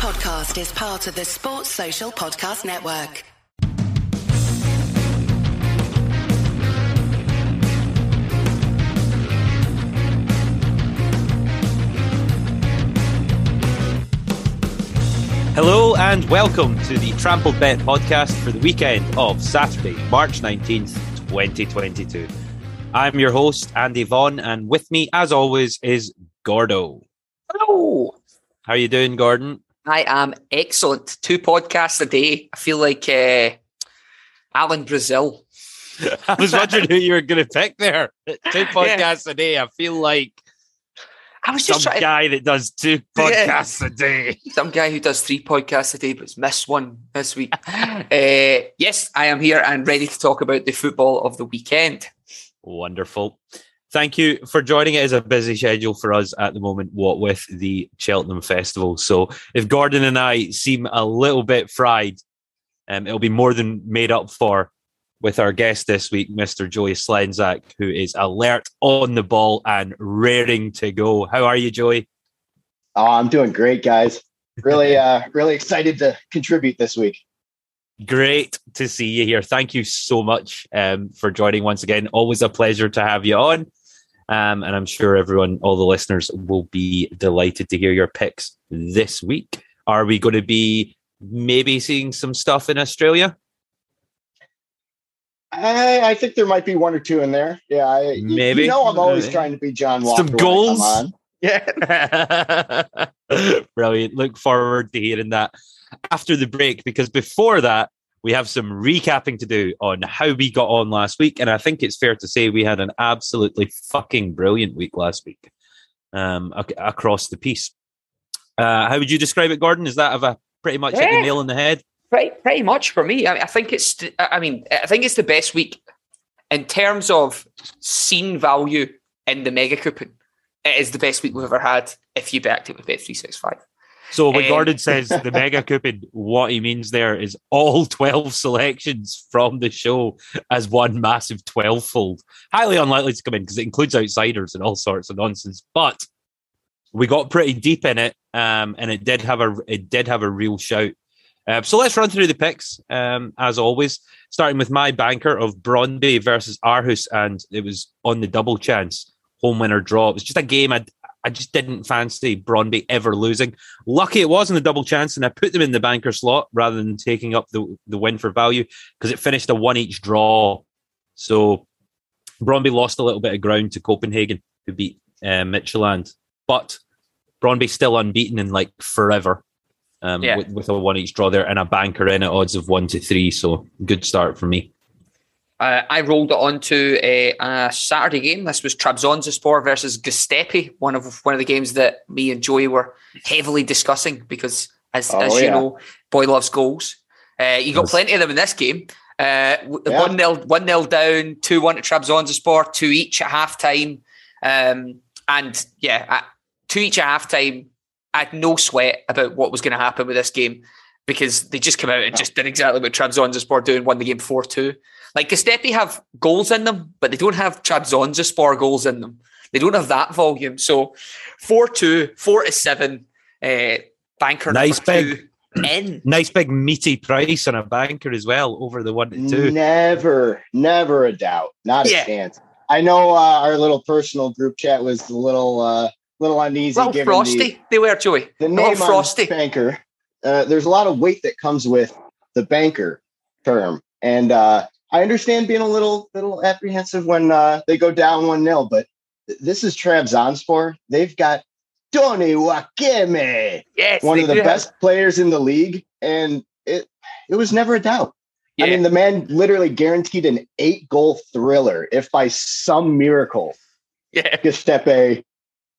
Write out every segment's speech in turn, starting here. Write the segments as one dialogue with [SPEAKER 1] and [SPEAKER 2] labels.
[SPEAKER 1] podcast is part of the Sports Social Podcast Network.
[SPEAKER 2] Hello and welcome to the Trampled Bet podcast for the weekend of Saturday, March 19th, 2022. I'm your host, Andy Vaughan, and with me, as always, is Gordo.
[SPEAKER 3] Hello.
[SPEAKER 2] How are you doing, Gordon?
[SPEAKER 3] I am excellent. Two podcasts a day. I feel like uh, Alan Brazil.
[SPEAKER 2] I was wondering who you were going to pick there. Two podcasts yeah. a day. I feel like
[SPEAKER 3] I was just
[SPEAKER 2] some
[SPEAKER 3] trying
[SPEAKER 2] guy that does two podcasts yeah. a day.
[SPEAKER 3] Some guy who does three podcasts a day but's missed one this week. uh, yes, I am here and ready to talk about the football of the weekend.
[SPEAKER 2] Wonderful. Thank you for joining. It is a busy schedule for us at the moment, what with the Cheltenham Festival. So if Gordon and I seem a little bit fried, um, it'll be more than made up for with our guest this week, Mr. Joey Slenzak, who is alert on the ball and raring to go. How are you, Joey?
[SPEAKER 4] Oh, I'm doing great, guys. Really, uh, really excited to contribute this week.
[SPEAKER 2] Great to see you here. Thank you so much um, for joining once again. Always a pleasure to have you on. Um, and I'm sure everyone, all the listeners, will be delighted to hear your picks this week. Are we going to be maybe seeing some stuff in Australia?
[SPEAKER 4] I, I, think there might be one or two in there. Yeah, I,
[SPEAKER 2] maybe.
[SPEAKER 4] You know, I'm always trying to be John Walker.
[SPEAKER 2] Some goals.
[SPEAKER 4] Yeah.
[SPEAKER 2] Brilliant. Look forward to hearing that after the break because before that, we have some recapping to do on how we got on last week. And I think it's fair to say we had an absolutely fucking brilliant week last week um, ac- across the piece. Uh, how would you describe it, Gordon? Is that of a pretty much yeah. hit the nail on the head?
[SPEAKER 3] Pretty, pretty much for me. I, mean, I think it's. I mean, I think it's the best week in terms of scene value in the mega coupon. It is the best week we've ever had if you backed it with Bet three six five.
[SPEAKER 2] So when um, Gordon says the mega coupon, what he means there is all 12 selections from the show as one massive 12 fold. Highly unlikely to come in because it includes outsiders and all sorts of nonsense. But we got pretty deep in it, um, and it did have a it did have a real shout. Uh, so let's run through the picks um, as always, starting with my banker of Brøndby versus Aarhus, and it was on the double chance home winner draw. It was just a game I'd I just didn't fancy Brøndby ever losing. Lucky it wasn't a double chance, and I put them in the banker slot rather than taking up the, the win for value because it finished a one each draw. So Brøndby lost a little bit of ground to Copenhagen, who beat uh, Midtjylland. But Brøndby still unbeaten in like forever um, yeah. with, with a one each draw there and a banker in at odds of one to three. So good start for me.
[SPEAKER 3] Uh, I rolled it onto a, a, Saturday game. This was Trabzonspor versus Göztepe, one of one of the games that me and Joey were heavily discussing because, as, oh, as yeah. you know, boy loves goals. Uh, you got yes. plenty of them in this game. Uh, one 0 one nil down, two one to Trabzonspor, two each at half time, um, and yeah, at, two each at half time. I had no sweat about what was going to happen with this game because they just came out and just did exactly what Trabzonspor doing, won the game four two. Like Göztepe have goals in them, but they don't have Trabzonspor goals in them. They don't have that volume. So 4 2, 4 to 7, uh, banker
[SPEAKER 2] nice big,
[SPEAKER 3] in.
[SPEAKER 2] Nice big meaty price on a banker as well over the 1 to 2.
[SPEAKER 4] Never, never a doubt. Not a yeah. chance. I know uh, our little personal group chat was a little uh, little uneasy.
[SPEAKER 3] Well, frosty.
[SPEAKER 4] The,
[SPEAKER 3] they were, Joey.
[SPEAKER 4] The name frosty. banker. Uh, there's a lot of weight that comes with the banker term. And uh, I understand being a little little apprehensive when uh, they go down one 0 but this is Trabzonspor. They've got Tony Wakeme,
[SPEAKER 3] yes,
[SPEAKER 4] one of the best players in the league, and it it was never a doubt. Yeah. I mean, the man literally guaranteed an eight goal thriller if by some miracle,
[SPEAKER 3] yeah,
[SPEAKER 4] Göztepe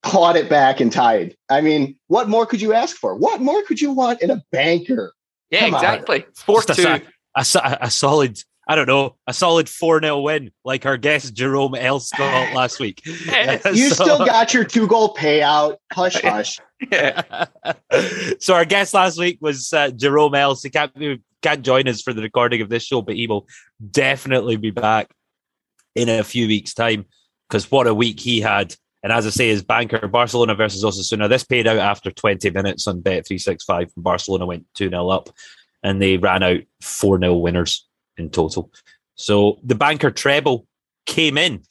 [SPEAKER 4] clawed it back and tied. I mean, what more could you ask for? What more could you want in a banker?
[SPEAKER 3] Yeah, Come exactly. Four two.
[SPEAKER 2] A, a, a, solid I don't know, a solid 4 0 win like our guest Jerome Elscott last week.
[SPEAKER 4] you so, still got your two goal payout. Hush, hush. Yeah.
[SPEAKER 2] so our guest last week was uh, Jerome Els. He can't, can't join us for the recording of this show, but he will definitely be back in a few weeks' time because what a week he had And as I say, his banker Barcelona versus Osasuna. This paid out after 20 minutes on Bet three six five. Barcelona went two 0 up, and they ran out four 0 winners in total. So the banker treble came in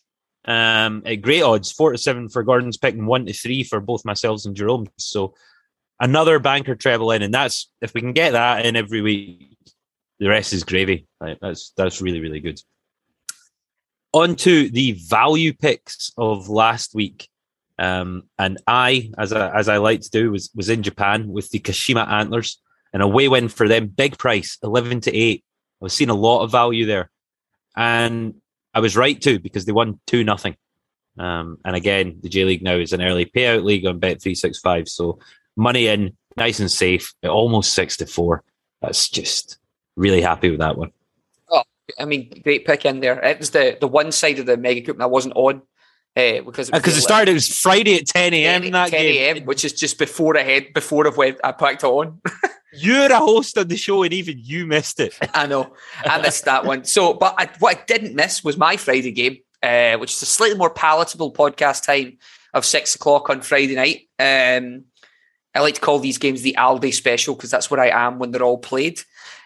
[SPEAKER 2] um, at great odds, four to seven for Gordon's pick and one to three for both myself and Jerome. So another banker treble in, and that's if we can get that in every week, the rest is gravy. Right? That's that's really really good. On to the value picks of last week. Um, and I, as I, as I like to do, was was in Japan with the Kashima Antlers, and away win for them. Big price, eleven to eight. I was seeing a lot of value there, and I was right too because they won two nothing. Um, and again, the J League now is an early payout league on Bet three six five, so money in, nice and safe, almost six to four. That's just really happy with that one.
[SPEAKER 3] Oh, I mean, great pick in there. It was the the one side of the mega coup that wasn't on. Uh, because
[SPEAKER 2] because it, it, started, it was Friday at 10 a.m. 10, that 10 a.m.,
[SPEAKER 3] which is just before I had before I went, I packed it on.
[SPEAKER 2] You're a host on the show, and even you missed it.
[SPEAKER 3] I know, I missed that one. So, but I, what I didn't miss was my Friday game, uh, which is a slightly more palatable podcast time of six o'clock on Friday night. Um, I like to call these games the Aldi special because that's where I am when they're all played.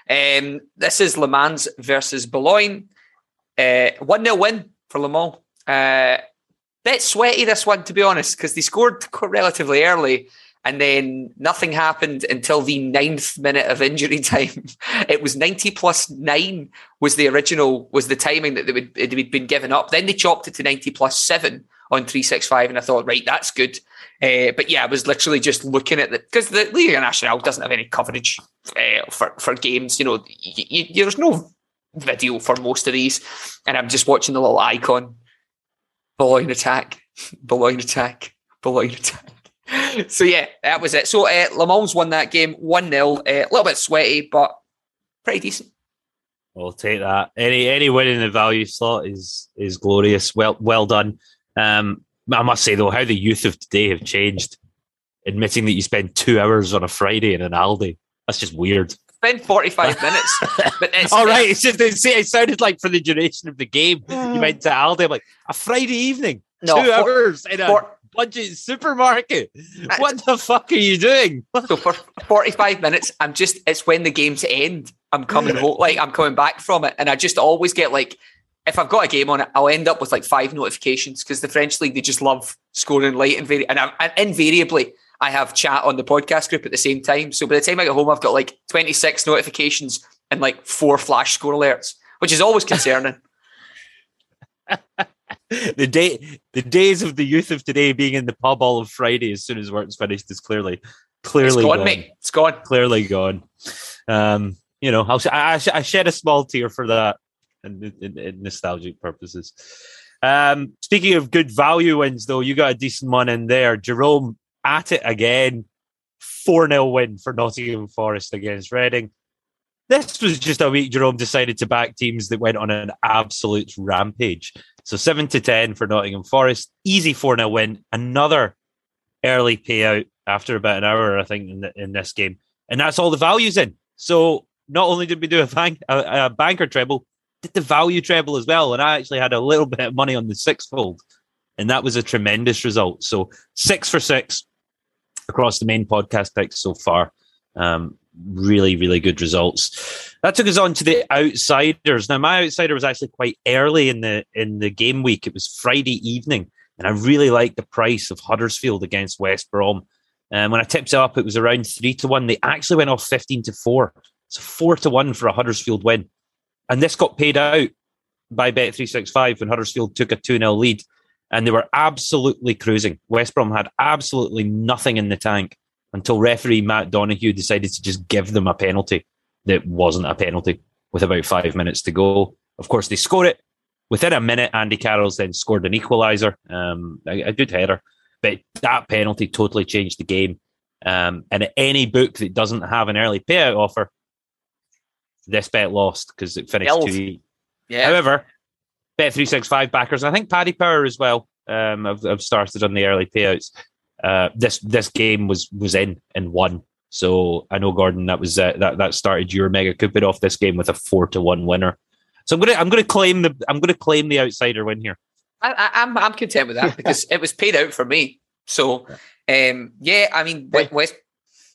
[SPEAKER 3] Um, this is Le Mans versus Boulogne. Uh, 1 0 win for Le Mans. Uh, bit sweaty this one, to be honest, because they scored relatively early and then nothing happened until the ninth minute of injury time. it was 90 plus nine was the original, was the timing that they would, it had been given up. Then they chopped it to 90 plus seven on 365. And I thought, right, that's good. Uh, but yeah, I was literally just looking at the, because the Liga Nacional doesn't have any coverage uh, for, for games. You know, y- y- there's no video for most of these. And I'm just watching the little icon, Boulogne attack, Boulogne attack, Boulogne attack so yeah, that was it. So uh, Le Mans won that game one 0 uh, A little bit sweaty, but pretty decent.
[SPEAKER 2] We'll take that. Any any win in the value slot is is glorious. Well well done. Um, I must say though, how the youth of today have changed. Admitting that you spend two hours on a Friday in an Aldi, that's just weird.
[SPEAKER 3] Spend forty five minutes, but it's,
[SPEAKER 2] all right. It's just it, it sounded like for the duration of the game, you went to Aldi. I'm like a Friday evening, no, two for, hours in a for, budget supermarket. Uh, what the fuck are you doing?
[SPEAKER 3] so for 45 minutes, I'm just, it's when the games end. I'm coming home, like I'm coming back from it. And I just always get like, if I've got a game on it, I'll end up with like five notifications because the French league, they just love scoring late and very, and, I, and invariably, I have chat on the podcast group at the same time. So by the time I get home, I've got like 26 notifications and like four flash score alerts, which is always concerning.
[SPEAKER 2] the day the days of the youth of today being in the pub all of Friday as soon as work's finished is clearly clearly
[SPEAKER 3] it's
[SPEAKER 2] gone, gone.
[SPEAKER 3] mate. It's gone.
[SPEAKER 2] Clearly gone. Um, you know, I'll, I, I shed a small tear for that, and in, in, nostalgic purposes. Um, speaking of good value wins, though, you got a decent one in there. Jerome at it again, four 0 win for Nottingham Forest against Reading. This was just a week Jerome decided to back teams that went on an absolute rampage. So 7 to 10 for Nottingham Forest. Easy 4 0 win. Another early payout after about an hour, I think, in, the, in this game. And that's all the values in. So not only did we do a, bank, a, a banker treble, did the value treble as well. And I actually had a little bit of money on the sixfold. And that was a tremendous result. So six for six across the main podcast picks so far. Um, really, really good results. That took us on to the outsiders. Now, my outsider was actually quite early in the in the game week. It was Friday evening, and I really liked the price of Huddersfield against West Brom. And when I tipped it up, it was around three to one. They actually went off fifteen to four, so four to one for a Huddersfield win. And this got paid out by Bet three six five when Huddersfield took a two 0 lead, and they were absolutely cruising. West Brom had absolutely nothing in the tank until referee Matt Donohue decided to just give them a penalty that wasn't a penalty with about five minutes to go. Of course, they score it. Within a minute, Andy Carroll's then scored an equaliser, um, a, a, good header. But that penalty totally changed the game. Um, and any book that doesn't have an early payout offer, this bet lost because it finished two. Yeah. However, Bet three six five backers, I think Paddy Power as well. Um, have, have started on the early payouts uh, this this game was was in and won. So I know Gordon that was uh, that that started your mega cupid off this game with a four to one winner. So I'm gonna I'm gonna claim the I'm gonna claim the outsider win here.
[SPEAKER 3] I, am I'm, I'm content with that because it was paid out for me. So, um, yeah, I mean, West, West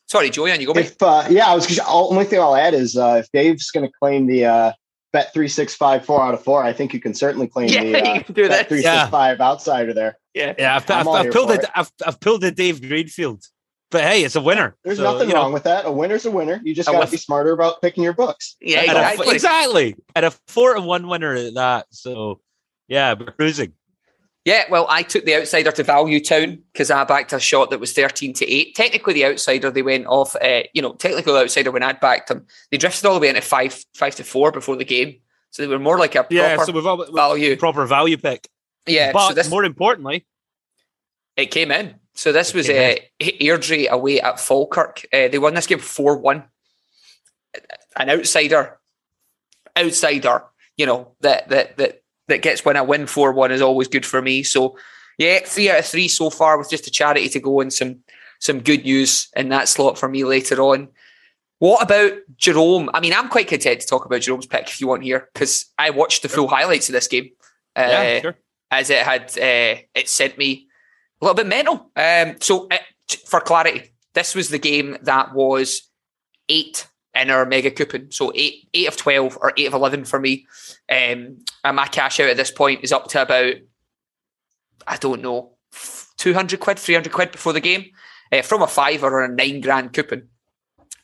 [SPEAKER 3] sorry, Joanne, you go.
[SPEAKER 4] If, uh, yeah, I was. Just, only thing I'll add is uh, if Dave's going to claim the uh, bet three six five four out of four, I think you can certainly claim
[SPEAKER 3] yeah,
[SPEAKER 4] the uh,
[SPEAKER 3] do bet
[SPEAKER 4] three six five outsider there.
[SPEAKER 3] Yeah,
[SPEAKER 2] yeah, I've, I've, I've pulled it. I've, I've pulled the Dave Greenfield. But hey, it's a winner.
[SPEAKER 4] There's so, nothing wrong know. with that. A winner's a winner. You just got to be smarter about picking your books.
[SPEAKER 3] Yeah, exactly.
[SPEAKER 2] A, exactly. And a four and one winner at that. So, yeah, we're cruising.
[SPEAKER 3] Yeah, well, I took the outsider to value town because I backed a shot that was 13 to 8. Technically, the outsider, they went off, uh, you know, technically, the outsider, when I'd backed them, they drifted all the way into 5 five to 4 before the game. So they were more like a yeah, so we've, all, value.
[SPEAKER 2] Proper value pick.
[SPEAKER 3] Yeah.
[SPEAKER 2] But
[SPEAKER 3] so this,
[SPEAKER 2] more importantly,
[SPEAKER 3] it came in. So this was uh, Airdrie away at Falkirk. Uh, they won this game 4 1. An outsider, outsider, you know, that that that that gets when I win 4 1 is always good for me. So, yeah, three out of three so far with just a charity to go and some some good news in that slot for me later on. What about Jerome? I mean, I'm quite content to talk about Jerome's pick if you want here, because I watched the full highlights of this game. Uh, yeah, sure. As it had, uh, it sent me a little bit mental. Um, so, uh, for clarity, this was the game that was eight in our mega coupon. So eight, eight of twelve or eight of eleven for me. Um, and my cash out at this point is up to about, I don't know, two hundred quid, three hundred quid before the game, uh, from a five or a nine grand coupon.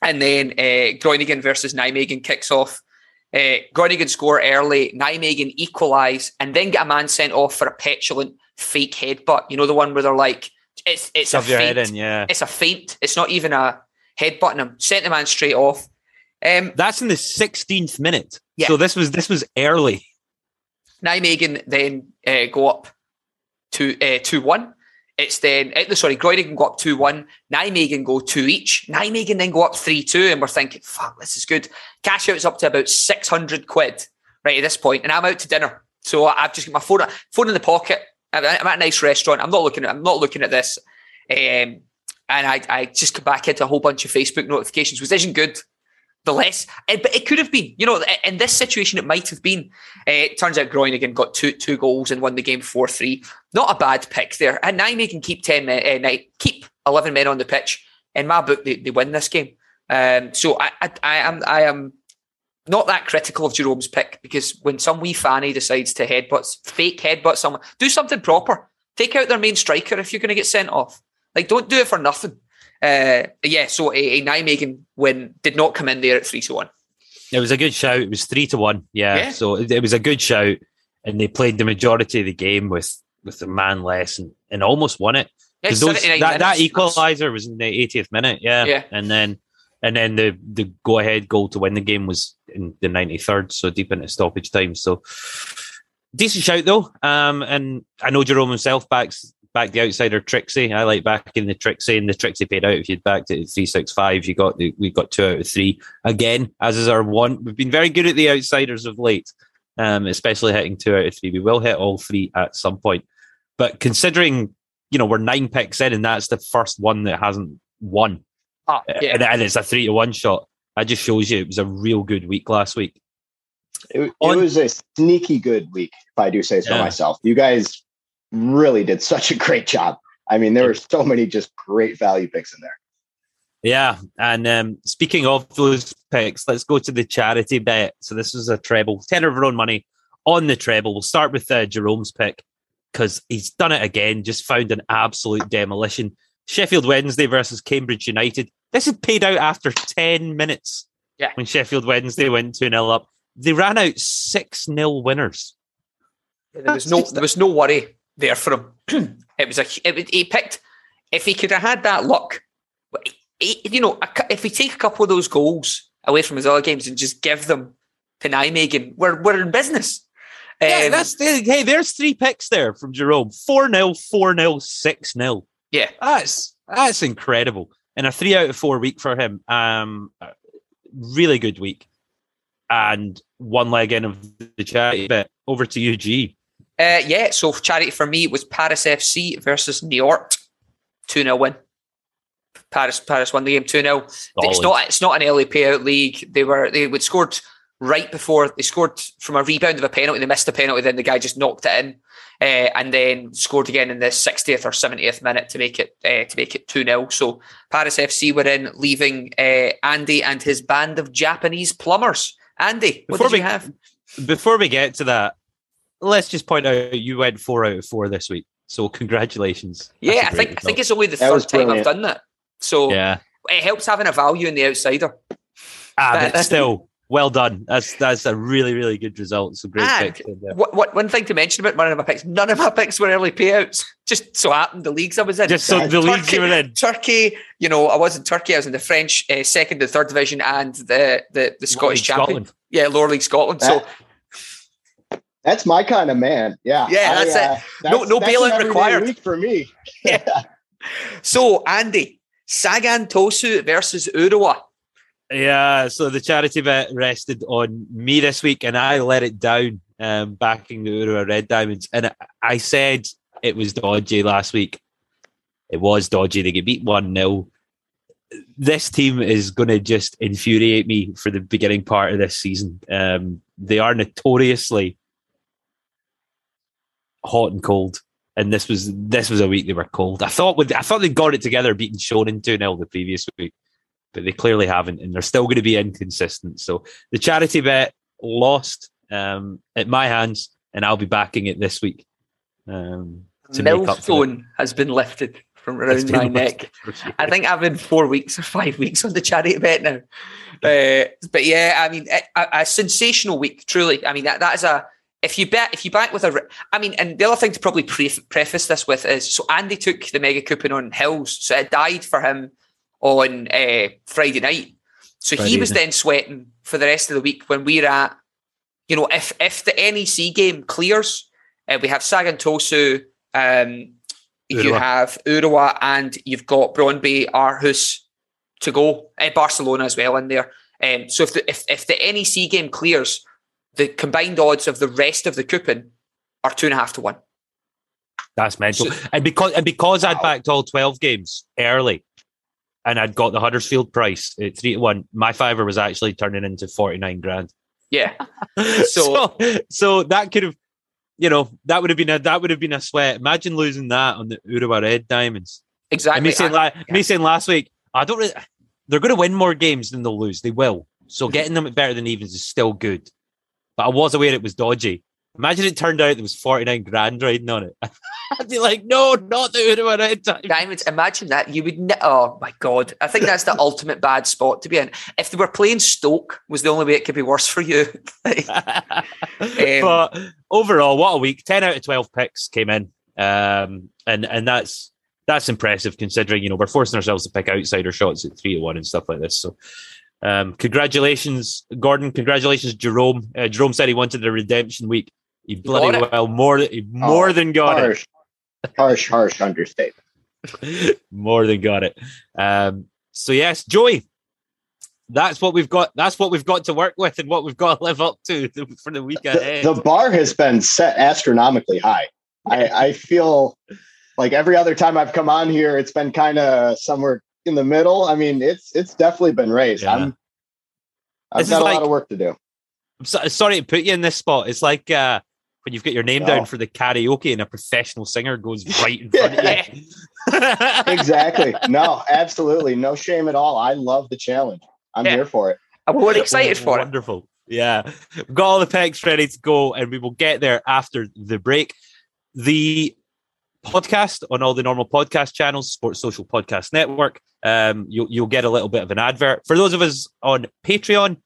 [SPEAKER 3] And then uh, Groningen versus Nijmegen kicks off. Uh, Groningen score early, Nijmegen equalise, and then get a man sent off for a petulant fake headbutt. You know the one where they're like, it's it's Shove a feint.
[SPEAKER 2] In, yeah.
[SPEAKER 3] It's a feint. It's not even a headbutting him. Sent the man straight off. Um,
[SPEAKER 2] That's in the 16th minute. Yeah. So this was this was early.
[SPEAKER 3] Nijmegen then uh, go up to uh, two one. It's then sorry, Groningen go up two one. Nijmegen go two each. Nijmegen then go up three two, and we're thinking, fuck, this is good. Cash out's up to about six hundred quid right at this point, and I'm out to dinner. So I've just got my phone phone in the pocket. I'm at a nice restaurant. I'm not looking at I'm not looking at this. Um, and I, I just come back into a whole bunch of Facebook notifications, which isn't good. The less, eh, but it could have been, you know, in this situation, it might have been. Uh, it turns out Groningen got two two goals and won the game four three. Not a bad pick there. And Nijmegen keep ten men, uh, keep eleven men on the pitch. In my book, they, they win this game. Um, so I, I, I am I am not that critical of Jerome's pick because when some wee fanny decides to headbutt, fake headbutt someone, do something proper. Take out their main striker if you're going to get sent off. Like, don't do it for nothing. Uh, yeah, so a, a Nijmegen win did not come in there at three to one.
[SPEAKER 2] It was a good shout. It was three to one. Yeah, yeah. so it, it, was a good shout, and they played the majority of the game with with a man less and, and almost won it. Those, that, that equalizer was in the 80th minute. Yeah,
[SPEAKER 3] yeah,
[SPEAKER 2] and then and then the the go ahead goal to win the game was in the 93rd, so deep into stoppage time. So decent shout though. Um, and I know Jerome himself backs back the outsider Trixie. I like backing the Trixie, and the Trixie paid out. If you'd backed it at three six five, you got the we got two out of three again, as is our one. We've been very good at the outsiders of late, um, especially hitting two out of three. We will hit all three at some point, but considering you know we're nine picks in, and that's the first one that hasn't won,
[SPEAKER 3] oh, yeah.
[SPEAKER 2] and, and it's a three to one shot. That just shows you it was a real good week last week.
[SPEAKER 4] It, it On, was a sneaky good week, if I do say so yeah. myself. You guys really did such a great job. I mean, there were so many just great value picks in there.
[SPEAKER 2] Yeah, and um, speaking of those picks, let's go to the charity bet. So this was a treble, ten of our own money on the treble. We'll start with uh, Jerome's pick because he's done it again. Just found an absolute demolition. Sheffield Wednesday versus Cambridge United. This had paid out after ten minutes.
[SPEAKER 3] Yeah,
[SPEAKER 2] when Sheffield Wednesday went two 0 up, they ran out six 0 winners.
[SPEAKER 3] There was no, there was no worry there for him. it was a it, he picked if he could have had that luck. He, you know, if we take a couple of those goals away from his other games and just give them to Nijmegen, we're we're in business.
[SPEAKER 2] Yeah, um, that's the, hey. There's three picks there from Jerome: four 0 four 0 six 0
[SPEAKER 3] Yeah,
[SPEAKER 2] that's that's incredible, and a three out of four week for him. Um, really good week, and one leg in of the charity bet. Over to you, G.
[SPEAKER 3] Uh, yeah, so charity for me was Paris FC versus Niort. 2 0 win. Paris Paris won the game 2 0. It's not it's not an early payout league. They were they would scored right before they scored from a rebound of a penalty. They missed a penalty, then the guy just knocked it in, uh, and then scored again in the 60th or 70th minute to make it uh, to make it two 0 So Paris FC were in, leaving uh, Andy and his band of Japanese plumbers. Andy, what before did we, you have?
[SPEAKER 2] Before we get to that, let's just point out you went four out of four this week. So congratulations.
[SPEAKER 3] Yeah, I think result. I think it's only the that third time I've done that. So
[SPEAKER 2] yeah,
[SPEAKER 3] it helps having a value in the outsider.
[SPEAKER 2] Ah, but still, well done. That's that's a really really good result. So great
[SPEAKER 3] and pick. What, what, one thing to mention about one of my picks: none of my picks were early payouts. Just so happened the leagues I was in.
[SPEAKER 2] Just so the Turkey, leagues you were in.
[SPEAKER 3] Turkey, you know, I was in Turkey. I was in the French uh, second and third division and the the, the Scottish champion. Scotland. Yeah, lower league Scotland. That,
[SPEAKER 4] so that's my kind of man. Yeah,
[SPEAKER 3] yeah, that's I, uh, it. That's, no no bailout required
[SPEAKER 4] for me.
[SPEAKER 3] yeah. So Andy, Sagan Tosu versus Urawa.
[SPEAKER 2] Yeah, so the charity bet rested on me this week, and I let it down, um, backing the Urawa Red Diamonds. And I said it was dodgy last week. It was dodgy. They get beat 1 0. This team is going to just infuriate me for the beginning part of this season. Um, they are notoriously hot and cold. And this was this was a week they were cold. I thought with I thought they'd got it together, beating Shonan 2 0 the previous week but they clearly haven't, and they're still going to be inconsistent. So the charity bet lost um, at my hands, and I'll be backing it this week. Um,
[SPEAKER 3] Millstone has been lifted from around my neck. Sure. I think I've been four weeks or five weeks on the charity bet now. Uh, but yeah, I mean, a, a, sensational week, truly. I mean, that, that is a. If you bet, if you back with a, I mean, and the other thing to probably pre- preface this with is, so Andy took the mega coupon on Hills, so it died for him on uh, Friday night. So Friday he was night. then sweating for the rest of the week when we're at, you know, if if the NEC game clears, uh, we have Sagan Tosu, um, you have Urawa, and you've got Brøndby, Aarhus to go, uh, Barcelona as well in there. Um, so if the if, if the NEC game clears, the combined odds of the rest of the coupon are two and a half to one.
[SPEAKER 2] That's mental. So, and because and because wow. I'd backed all twelve games early, and I'd got the Huddersfield price at three to one, my fiver was actually turning into 49 grand.
[SPEAKER 3] Yeah.
[SPEAKER 2] So, so, so that could have, you know, that would have been a, that would have been a sweat. Imagine losing that on the Urawa Red Diamonds.
[SPEAKER 3] Exactly.
[SPEAKER 2] And me saying, I, yeah. me saying last week, I don't really, they're going to win more games than they'll lose. They will. So mm-hmm. getting them better than evens is still good. But I was aware it was dodgy. Imagine it turned out there was 49 grand riding on it. I'd be like, no, not the Uruguay Red
[SPEAKER 3] Diamonds. Imagine that. You would, ne- oh my God. I think that's the ultimate bad spot to be in. If they were playing Stoke, was the only way it could be worse for you. um,
[SPEAKER 2] but overall, what a week. 10 out of 12 picks came in. Um, and, and that's, that's impressive considering, you know, we're forcing ourselves to pick outsider shots at three to one and stuff like this. So, um, congratulations, Gordon. Congratulations, Jerome. Uh, Jerome said he wanted a redemption week. He bloody well more than more oh, than got
[SPEAKER 4] harsh,
[SPEAKER 2] it.
[SPEAKER 4] Harsh, harsh understatement.
[SPEAKER 2] more than got it. Um, so yes, Joey, that's what we've got. That's what we've got to work with, and what we've got to live up to for the week ahead.
[SPEAKER 4] The, the bar has been set astronomically high. I, I feel like every other time I've come on here, it's been kind of somewhere in the middle. I mean, it's it's definitely been raised. Yeah. I'm I've this got a like, lot of work to do.
[SPEAKER 2] I'm so, sorry to put you in this spot. It's like uh, when you've got your name oh. down for the karaoke and a professional singer goes right in front of you.
[SPEAKER 4] exactly. No, absolutely. No shame at all. I love the challenge. I'm yeah. here for it.
[SPEAKER 3] I'm really excited for
[SPEAKER 2] Wonderful. it. Wonderful. Yeah. We've got all the picks ready to go and we will get there after the break. The podcast on all the normal podcast channels, Sports Social Podcast Network. Um, you'll, you'll get a little bit of an advert. For those of us on Patreon,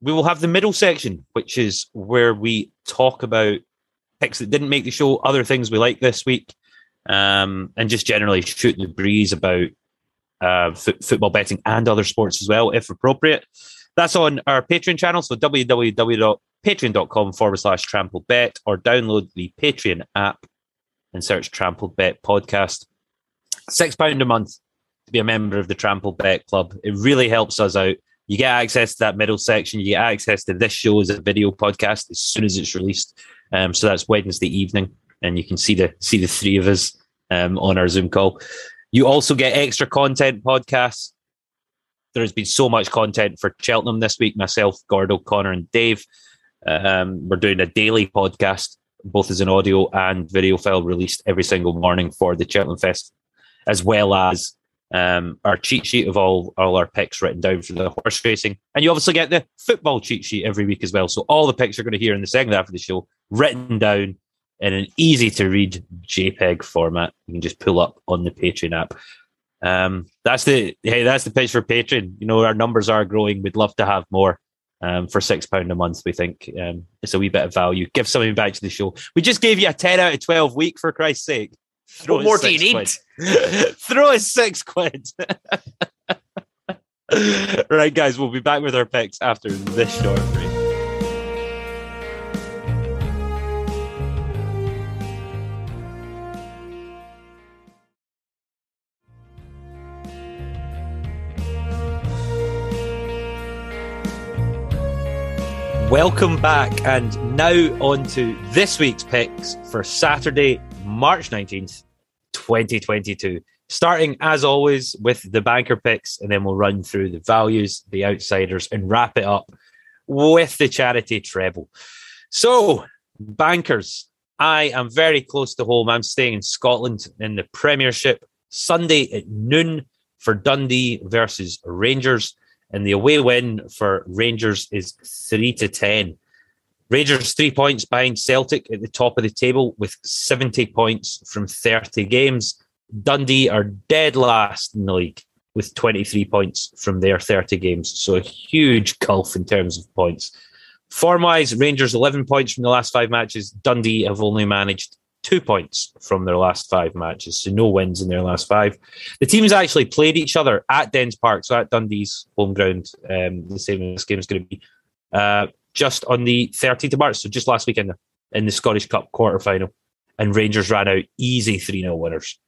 [SPEAKER 2] we will have the middle section, which is where we talk about picks that didn't make the show, other things we like this week, um, and just generally shoot the breeze about uh, f- football betting and other sports as well, if appropriate. That's on our Patreon channel, so www.patreon.com forward slash trampled bet, or download the Patreon app and search Trampled Bet Podcast. Six pound a month to be a member of the Trampled Bet Club. It really helps us out. You get access to that middle section. You get access to this show as a video podcast as soon as it's released. Um, so that's Wednesday evening, and you can see the see the three of us um, on our Zoom call. You also get extra content podcasts there has been so much content for Cheltenham this week. Myself, Gordo, Connor, and Dave. Um, we're doing a daily podcast, both as an audio and video file released every single morning for the Cheltenham Fest, as well as um, our cheat sheet of all, all our picks written down for the horse racing. And you obviously get the football cheat sheet every week as well. So all the picks you're going to hear in the second half of the show written down in an easy to read JPEG format. You can just pull up on the Patreon app. Um, that's the hey, that's the pitch for Patreon. You know, our numbers are growing. We'd love to have more. Um, for six pound a month, we think um, it's a wee bit of value. Give something back to the show. We just gave you a ten out of twelve week for Christ's sake.
[SPEAKER 3] Throw what more do you need?
[SPEAKER 2] Throw us six quid. right, guys, we'll be back with our picks after this short break. Welcome back, and now on to this week's picks for Saturday, March 19th, 2022. Starting as always with the banker picks, and then we'll run through the values, the outsiders, and wrap it up with the charity treble. So, bankers, I am very close to home. I'm staying in Scotland in the Premiership Sunday at noon for Dundee versus Rangers and the away win for Rangers is three to ten. Rangers three points behind Celtic at the top of the table with 70 points from 30 games. Dundee are dead last in the league with 23 points from their 30 games. So a huge gulf in terms of points. Form wise, Rangers 11 points from the last five matches. Dundee have only managed two points from their last five matches, so no wins in their last five. The teams actually played each other at Dens Park, so at Dundee's home ground. Um, the same as this game is going to be uh, just on the 13th of March, so just last weekend in the Scottish Cup quarter final, and Rangers ran out easy 3 0 winners.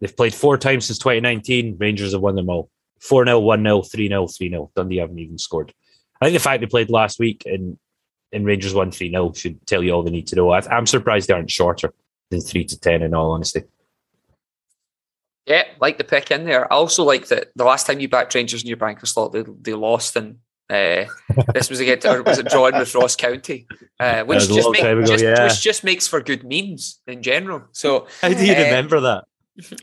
[SPEAKER 2] They've played four times since 2019. Rangers have won them all 4 0, 1 0, 3 0, 3 0. Dundee haven't even scored. I think the fact they played last week and and Rangers won 3 0 should tell you all they need to know. I, am surprised they aren't shorter than 3 to 10, in all honesty.
[SPEAKER 3] Yeah, like the pick in there. I also like that the last time you backed Rangers in your banker slot, they, they lost, and uh, this was against, or was it drawn with Ross County, uh, which, just, make, ago, just, yeah. which just makes for good memes in general. So,
[SPEAKER 2] how do you uh, remember that?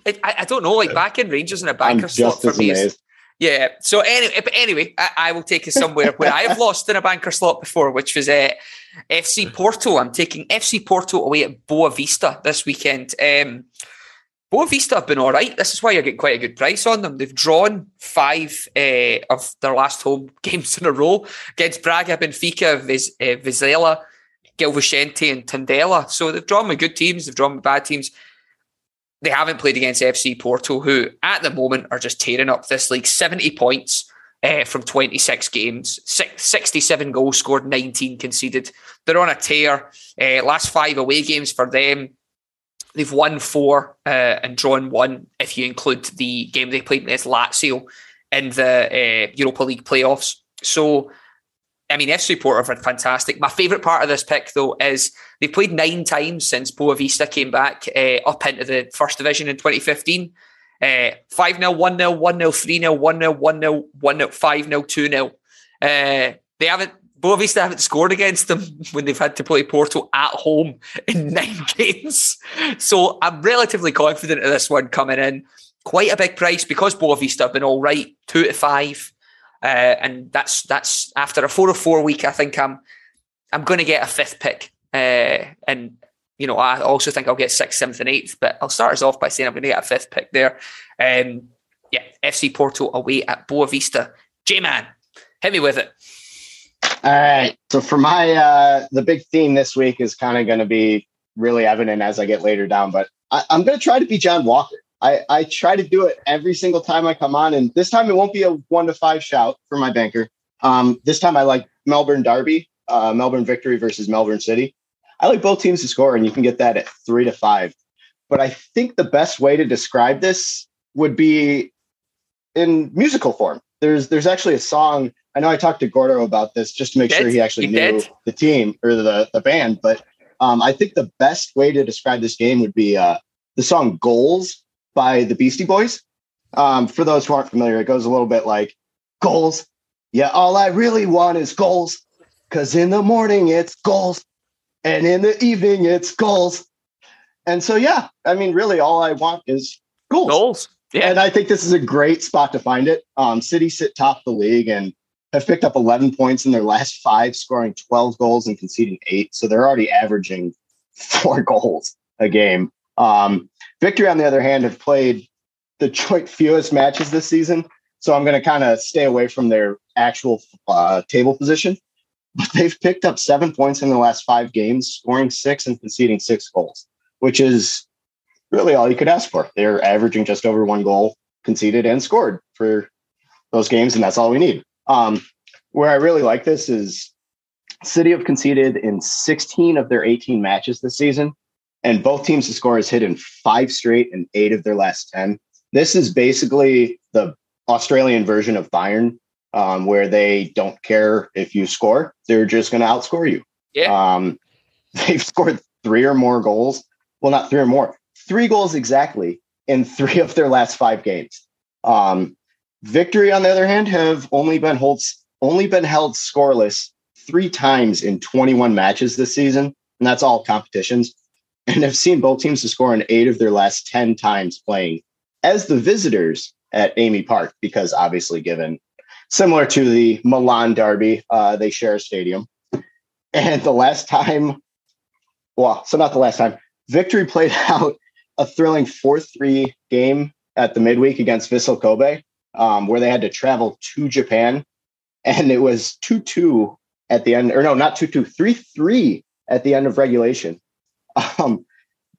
[SPEAKER 3] It, I, I, don't know. Like back in Rangers in a banker slot for me, is, yeah. So anyway, anyway, I, I, will take you somewhere where I have lost in a banker slot before, which was uh, FC Porto. I'm taking FC Porto away at Boavista this weekend. Um, Boavista have been all right. This is why you're getting quite a good price on them. They've drawn five uh, of their last home games in a row against Braga, Benfica, Viz, uh, Vizela, Gil Vicente, and Tondela. So they've drawn with good teams. They've drawn with bad teams. They haven't played against FC Porto, who at the moment are just tearing up this league. 70 points uh, from 26 games, 67 goals scored, 19 conceded. They're on a tear. Uh, last five away games for them. They've won four uh, and drawn one, if you include the game they played against Lazio in the uh, Europa League playoffs. So I mean, FC Porto are fantastic. My favourite part of this pick, though, is they've played nine times since Boavista came back uh, up into the first division in 2015. Uh, 5 0, 1 0, 1 0, 3 0, 1 0, 1 0, 1 0, 5 0, 2 0. Uh, they haven't, Boavista haven't scored against them when they've had to play Porto at home in nine games. So I'm relatively confident of this one coming in. Quite a big price because Boavista have been all right, 2 to 5. Uh, and that's that's after a four or four week. I think I'm I'm going to get a fifth pick, uh, and you know I also think I'll get sixth, seventh, and eighth. But I'll start us off by saying I'm going to get a fifth pick there. Um, yeah, FC Porto away at Boavista. J man, hit me with it.
[SPEAKER 4] All right. So for my uh, the big theme this week is kind of going to be really evident as I get later down, but I, I'm going to try to be John Walker. I, I try to do it every single time I come on, and this time it won't be a one to five shout for my banker. Um, this time I like Melbourne Derby, uh, Melbourne victory versus Melbourne City. I like both teams to score, and you can get that at three to five. But I think the best way to describe this would be in musical form. There's there's actually a song. I know I talked to Gordo about this just to make sure he actually knew did. the team or the the band. But um, I think the best way to describe this game would be uh, the song "Goals" by the Beastie Boys. Um, for those who aren't familiar, it goes a little bit like goals. Yeah, all I really want is goals. Cause in the morning it's goals. And in the evening it's goals. And so yeah, I mean, really all I want is goals.
[SPEAKER 3] Goals.
[SPEAKER 4] Yeah. And I think this is a great spot to find it. Um, City sit top the league and have picked up 11 points in their last five, scoring 12 goals and conceding eight. So they're already averaging four goals a game. Um, Victory, on the other hand, have played the joint fewest matches this season. So I'm going to kind of stay away from their actual uh, table position. But they've picked up seven points in the last five games, scoring six and conceding six goals, which is really all you could ask for. They're averaging just over one goal conceded and scored for those games, and that's all we need. Um, where I really like this is City have conceded in 16 of their 18 matches this season, and both teams to score has hit in five straight and eight of their last 10. This is basically the Australian version of Bayern, um, where they don't care if you score, they're just going to outscore you.
[SPEAKER 3] Yeah.
[SPEAKER 4] Um, they've scored three or more goals. Well, not three or more, three goals exactly in three of their last five games. Um, victory, on the other hand, have only been holds only been held scoreless three times in 21 matches this season, and that's all competitions. And have seen both teams to score in eight of their last 10 times playing as the visitors at AAMI Park, because obviously, given similar to the Milan Derby, uh, they share a stadium. And the last time, well, so not the last time, Victory played out a thrilling 4 3 game at the midweek against Vissel Kobe, um, where they had to travel to Japan. And it was 2 2 at the end, or no, not 2 2, 3 3 at the end of regulation. Um,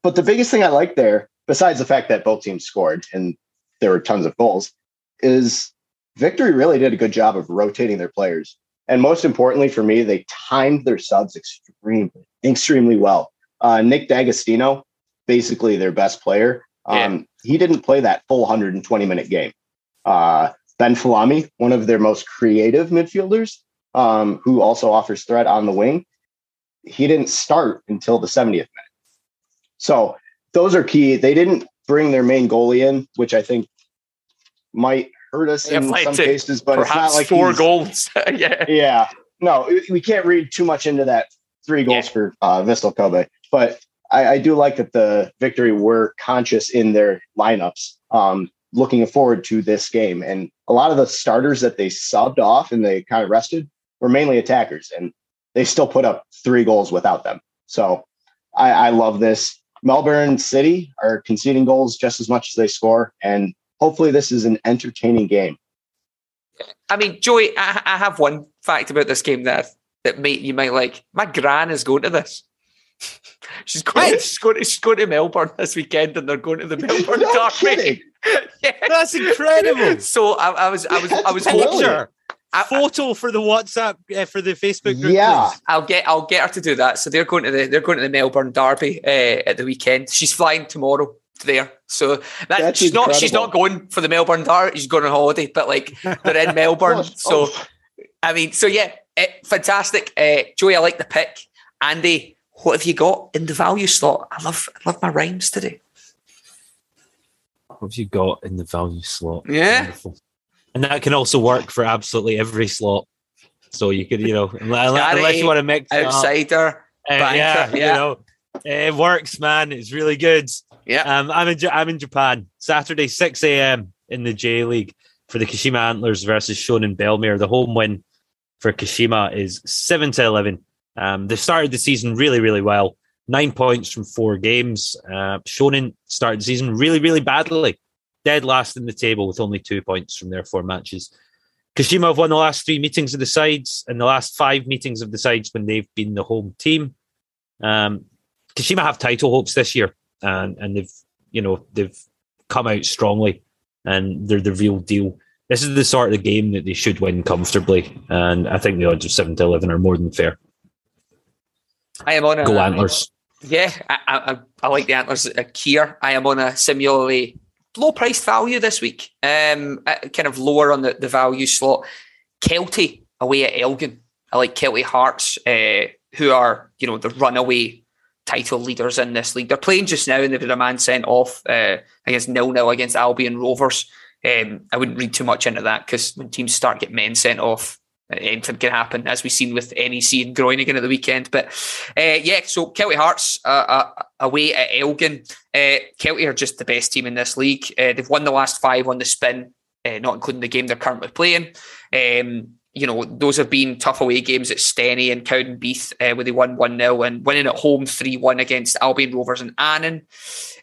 [SPEAKER 4] but the biggest thing I like there, besides the fact that both teams scored and there were tons of goals, is Victory really did a good job of rotating their players. And most importantly for me, they timed their subs extremely, extremely well. Uh, Nick D'Agostino, basically their best player, um, yeah. he didn't play that full 120 minute game. Uh, Ben Folami, one of their most creative midfielders, um, who also offers threat on the wing, he didn't start until the 70th minute. So those are key. They didn't bring their main goalie in, which I think might hurt us in some cases, but it's not like
[SPEAKER 3] four goals. yeah.
[SPEAKER 4] Yeah. No, we can't read too much into that three goals yeah. for uh, Vissel Kobe. But I, I, do like that the victory were conscious in their lineups, um, looking forward to this game. And a lot of the starters that they subbed off and they kind of rested were mainly attackers, and they still put up three goals without them. So I, I love this. Melbourne City are conceding goals just as much as they score, and hopefully this is an entertaining game.
[SPEAKER 3] I mean, Joey, I, I have one fact about this game that that may, you might like. My gran is going to this. she's going. She's going. To, she's going to Melbourne this weekend, and they're going to the Melbourne
[SPEAKER 4] no Derby.
[SPEAKER 2] yeah. That's incredible.
[SPEAKER 3] So I, I was, I was, I was hoping.
[SPEAKER 2] I, photo for the WhatsApp uh, for the Facebook group.
[SPEAKER 4] Yeah,
[SPEAKER 3] please. I'll get I'll get her to do that. So they're going to the they're going to the Melbourne Derby uh, at the weekend. She's flying tomorrow there. So that, That's she's incredible. not she's not going for the Melbourne Derby. She's going on holiday, but like they're in Melbourne. so oh. I mean, so yeah, uh, fantastic. Uh, Joey, I like the pick. Andy, what have you got in the value slot? I love I love my rhymes today.
[SPEAKER 2] What have you got in the value slot?
[SPEAKER 3] Yeah. Wonderful
[SPEAKER 2] and that can also work for absolutely every slot. So you could, you know, unless, unless you want to mix
[SPEAKER 3] outsider,
[SPEAKER 2] uh, banker, yeah, yeah, you know, it works, man. It's really good.
[SPEAKER 3] Yeah,
[SPEAKER 2] um, I'm in I'm in Japan Saturday 6 a.m. in the J League for the Kashima Antlers versus Shonan Bellmare. The home win for Kashima is seven to eleven. Um, they started the season really, really well. Nine points from four games. Uh, Shonan started the season really, really badly dead last in the table with only two points from their four matches. Kashima have won the last three meetings of the sides and the last five meetings of the sides when they've been the home team. Um, Kashima have title hopes this year, and and they've you know they've come out strongly, and they're the real deal. This is the sort of game that they should win comfortably, and I think the odds of seven to eleven are more than fair.
[SPEAKER 3] I am on a
[SPEAKER 2] go antlers.
[SPEAKER 3] Yeah, I, I, I like the antlers. A Kier. I am on a similarly low price value this week, um, kind of lower on the, the value slot. Kelty away at Elgin. I like Kelty Hearts, uh, who are you know the runaway title leaders in this league. They're playing just now, and they've had a man sent off uh, against nil nil against Albion Rovers. um, I wouldn't read too much into that because when teams start getting men sent off, anything can happen, as we've seen with NEC and Groningen at the weekend. But uh, yeah, so Kelty Hearts uh, uh, away at Elgin. Uh, Kelty are just the best team in this league. Uh, they've won the last five on the spin, uh, not including the game they're currently playing. Um, you know, those have been tough away games at Steny and Cowdenbeath, uh, where they won 1 0 and winning at home 3 1 against Albion Rovers and Annan.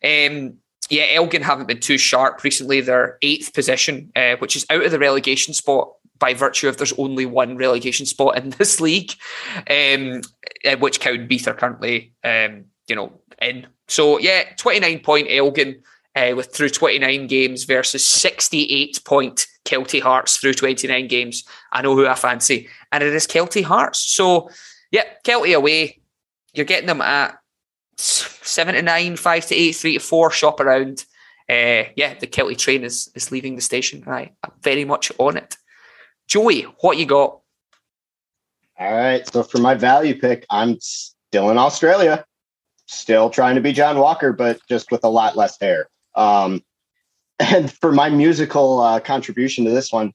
[SPEAKER 3] Um, yeah, Elgin haven't been too sharp recently. They're eighth position, uh, which is out of the relegation spot by virtue of there's only one relegation spot in this league, um, which Cowdenbeath are currently, um, you know, in. So yeah, 29 point Elgin uh, with through 29 games versus 68 point Kelty Hearts through 29 games. I know who I fancy, and it is Kelty Hearts. So yeah, Kelty away. You're getting them at seven to nine, five to eight, three to four. Shop around. Uh, yeah, the Kelty train is is leaving the station. I, I'm very much on it. Joey, what you got?
[SPEAKER 4] All right. So for my value pick, I'm still in Australia, still trying to be John Walker, but just with a lot less hair. Um, and for my musical uh, contribution to this one,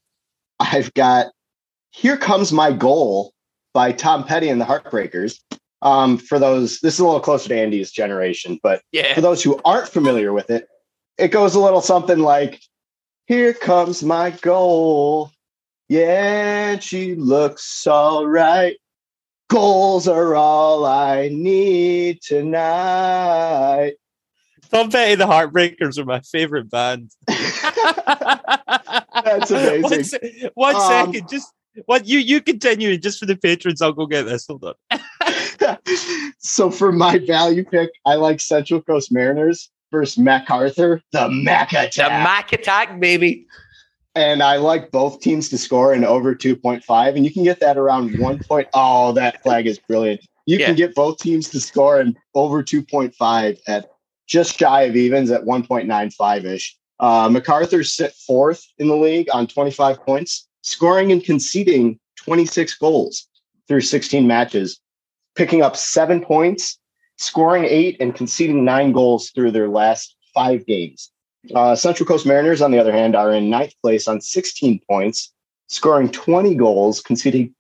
[SPEAKER 4] I've got "Here Comes My Goal" by Tom Petty and the Heartbreakers. Um, for those, this is a little closer to Andy's generation, but yeah. for those who aren't familiar with it, it goes a little something like, "Here comes my goal." Yeah, she looks all right. Goals are all I need tonight.
[SPEAKER 2] Tom Petty the Heartbreakers are my favorite band.
[SPEAKER 4] That's amazing.
[SPEAKER 2] one, se- one um, second, just what you you continue just for the patrons. I'll go get this. Hold on.
[SPEAKER 4] so for my value pick, I like Central Coast Mariners versus MacArthur, the Mac Attack.
[SPEAKER 3] The Mac Attack, baby
[SPEAKER 4] and I like both teams to score in over 2.5. And you can get that around one point. Oh, that flag is brilliant. You yeah. can get both teams to score in over 2.5 at just shy of evens at 1.95 ish. Uh, MacArthur sit fourth in the league on 25 points, scoring and conceding 26 goals through 16 matches, picking up seven points, scoring eight, and conceding nine goals through their last five games. Uh, Central Coast Mariners, on the other hand, are in ninth place on 16 points, scoring 20 goals, conceding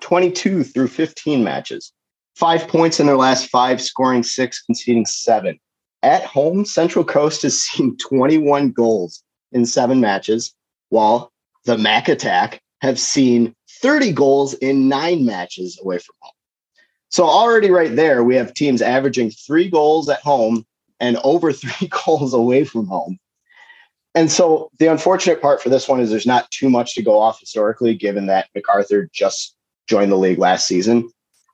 [SPEAKER 4] 22 through 15 matches. Five points in their last five, scoring six, conceding seven. At home, Central Coast has seen 21 goals in seven matches, while the Mac Attack have seen 30 goals in nine matches away from home. So, already right there, we have teams averaging three goals at home and over three goals away from home. And so the unfortunate part for this one is there's not too much to go off historically, given that MacArthur just joined the league last season.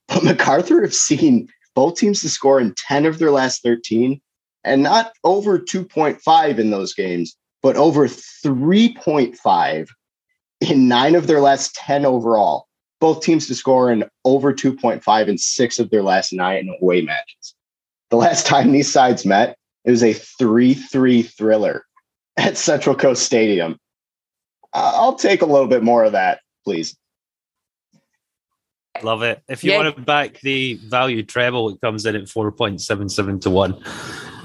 [SPEAKER 4] But MacArthur have seen both teams to score in 10 of their last 13 and not over 2.5 in those games, but over 3.5 in nine of their last 10 overall. Both teams to score in over 2.5 in six of their last nine away matches. The last time these sides met, it was a 3 3 thriller at Central Coast Stadium. I'll take a little bit more of that, please.
[SPEAKER 2] Love it. If you yeah. want to back the value treble, it comes in at 4.77 to 1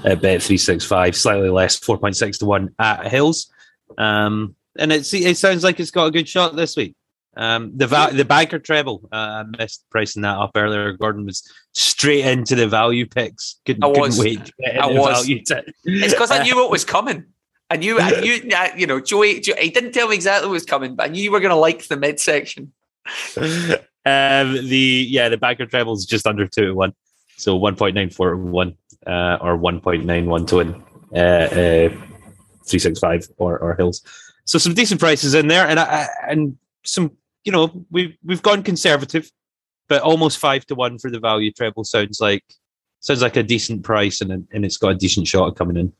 [SPEAKER 2] at Bet 365, slightly less, 4.6 to 1 at Hills. Um, and it, it sounds like it's got a good shot this week. Um, the va- the banker treble, uh, I missed pricing that up earlier. Gordon was straight into the value picks. Couldn't,
[SPEAKER 3] I was.
[SPEAKER 2] couldn't wait.
[SPEAKER 3] I was. T- it's because I knew what was coming. I knew, I knew, you know, Joey, Joey, he didn't tell me exactly what was coming, but I knew you were going to like the midsection.
[SPEAKER 2] um, the yeah, the backer treble is just under two to one, so one point nine four to one, uh, or one point nine one to win, uh, uh, three six five or or hills. So some decent prices in there, and I, and some, you know, we've we've gone conservative, but almost five to one for the value treble sounds like sounds like a decent price, and and it's got a decent shot of coming in.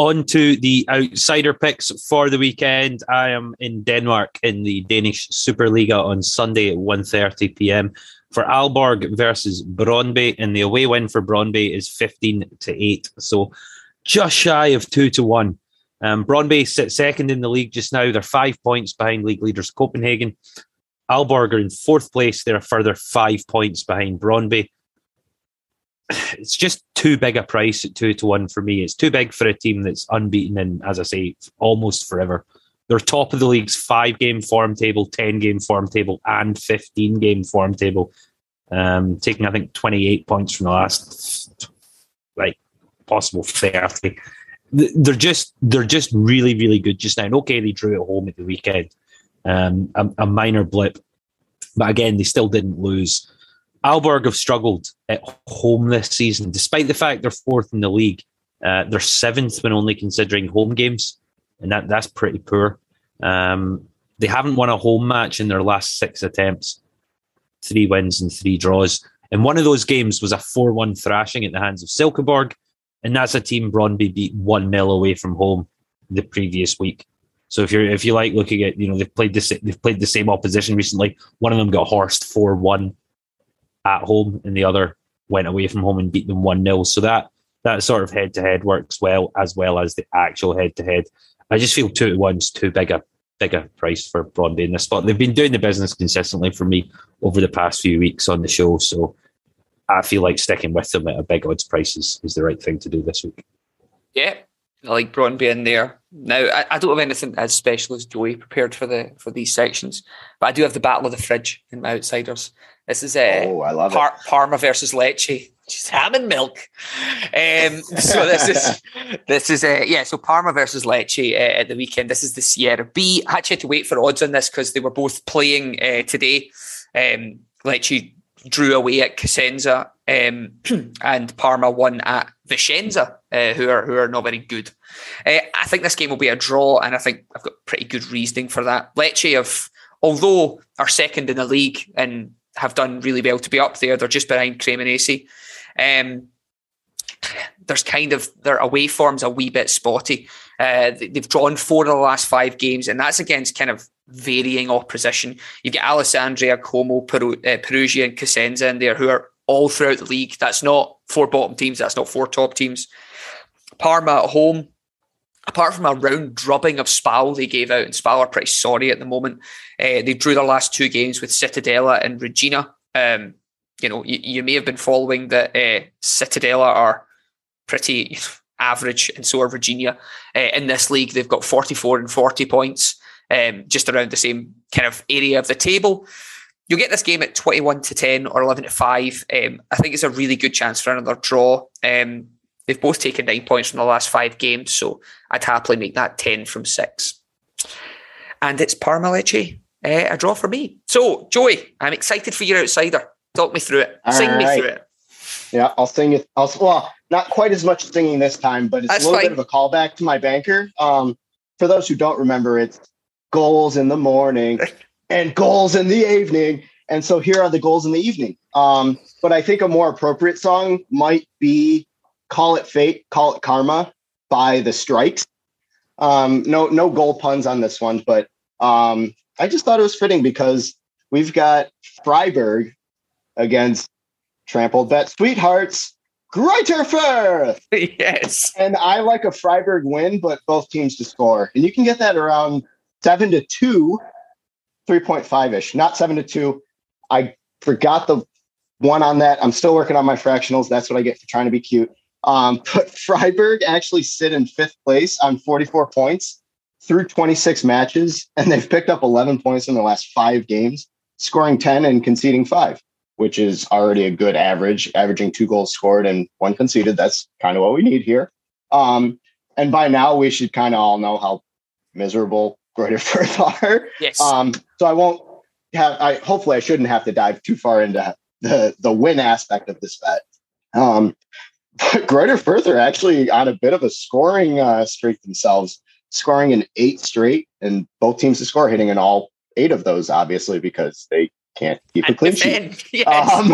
[SPEAKER 2] On to the outsider picks for the weekend. I am in Denmark in the Danish Superliga on Sunday at 1.30 p.m. for Aalborg versus Brøndby, and the away win for Brøndby is 15 to 8. So just shy of 2 to 1. Um, Brøndby sit second in the league just now. They're five points behind league leaders Copenhagen. Aalborg are in fourth place. They're a further five points behind Brøndby. It's just too big a price at two to one for me. It's too big for a team that's unbeaten and, as I say, almost forever. They're top of the league's five game form table, 10 game form table, and 15 game form table. Um, taking, I think, 28 points from the last, like, possible 30. They're just they're just really really good just now. And okay, they drew at home at the weekend, um, a, a minor blip, but again they still didn't lose. Aalborg have struggled at home this season, despite the fact they're fourth in the league. Uh, they're seventh when only considering home games, and that that's pretty poor. Um, they haven't won a home match in their last six attempts, three wins and three draws. And one of those games was a 4 1 thrashing at the hands of Silkeborg. And that's a team Brøndby beat 1 0 away from home the previous week. So if you're if you like looking at, you know, they've played the they've played the same opposition recently. One of them got horsed 4 1 at home, and the other went away from home and beat them 1 0. So that that sort of head to head works well as well as the actual head to head. I just feel two to one's too big a bigger price for Brøndby in this spot. They've been doing the business consistently for me over the past few weeks on the show, so I feel like sticking with them at a big odds price is, is the right thing to do this week.
[SPEAKER 3] Yeah, I like Brøndby in there. Now, I, I, don't have anything as special as Joey prepared for the for these sections, but I do have the battle of the fridge in my outsiders. This is
[SPEAKER 4] uh, oh, I love Par-
[SPEAKER 3] it. Parma versus Lecce. Just ham and milk. Um, so this is this is uh, yeah. So Parma versus Lecce uh, at the weekend. This is the Serie B. I actually had to wait for odds on this because they were both playing uh, today. Um, Lecce drew away at Cosenza, um, and Parma won at Vicenza, uh, who are who are not very good. Uh, I think this game will be a draw, and I think I've got pretty good reasoning for that. Lecce have, although are second in the league and have done really well to be up there, they're just behind Cremonese. Um, there's kind of their away forms a wee bit spotty. Uh, they've drawn four of the last five games, and that's against kind of varying opposition. You've got Alessandria, Como, Peru, uh, Perugia, and Cosenza in there who are all throughout the league. That's not four bottom teams. That's not four top teams. Parma at home, apart from a round drubbing of Spal they gave out, and Spal are pretty sorry at the moment. Uh, they drew their last two games with Cittadella and Reggina. Um, you know, you, you, may have been following that uh, Cittadella are pretty average, and so are Reggina. Uh, in this league, they've got 44 and 40 points um, just around the same kind of area of the table. You'll get this game at 21 to 10 or 11 to 5. Um, I think it's a really good chance for another draw. Um, they've both taken nine points from the last five games, so I'd happily make that 10 from six. And it's Parma Lecce, uh, a draw for me. So, Joey, I'm excited for your outsider. Talk me through it. All sing right. me through it.
[SPEAKER 4] Yeah, I'll sing it. I'll, well, not quite as much singing this time, but it's That's a little fine. bit of a callback to my banker. Um, for those who don't remember, it's goals in the morning and goals in the evening. And so here are the goals in the evening. Um, but I think a more appropriate song might be Call It Fate, Call It Karma by the Strokes. Um, no, no goal puns on this one, but um, I just thought it was fitting because we've got Freiburg against Trampled Bet Sweethearts, Greuther Fürth.
[SPEAKER 3] Yes.
[SPEAKER 4] And I like a Freiburg win, but both teams to score. And you can get that around seven to two, 3.5 ish, not seven to two. I forgot the one on that. I'm still working on my fractionals. That's what I get for trying to be cute. Um, but Freiburg actually sit in fifth place on 44 points through 26 matches, and they've picked up 11 points in the last five games, scoring 10 and conceding five, which is already a good average, averaging two goals scored and one conceded. That's kind of what we need here. Um, and by now, we should kind of all know how miserable Greuther Fürth are.
[SPEAKER 3] Yes.
[SPEAKER 4] Um, so I won't have. I hopefully I shouldn't have to dive too far into the the win aspect of this bet. Um, but Greuther Fürth are actually on a bit of a scoring uh, streak themselves, scoring in eight straight, and both teams to score hitting in all eight of those, obviously because they can't keep a clean sheet. Yes. Um,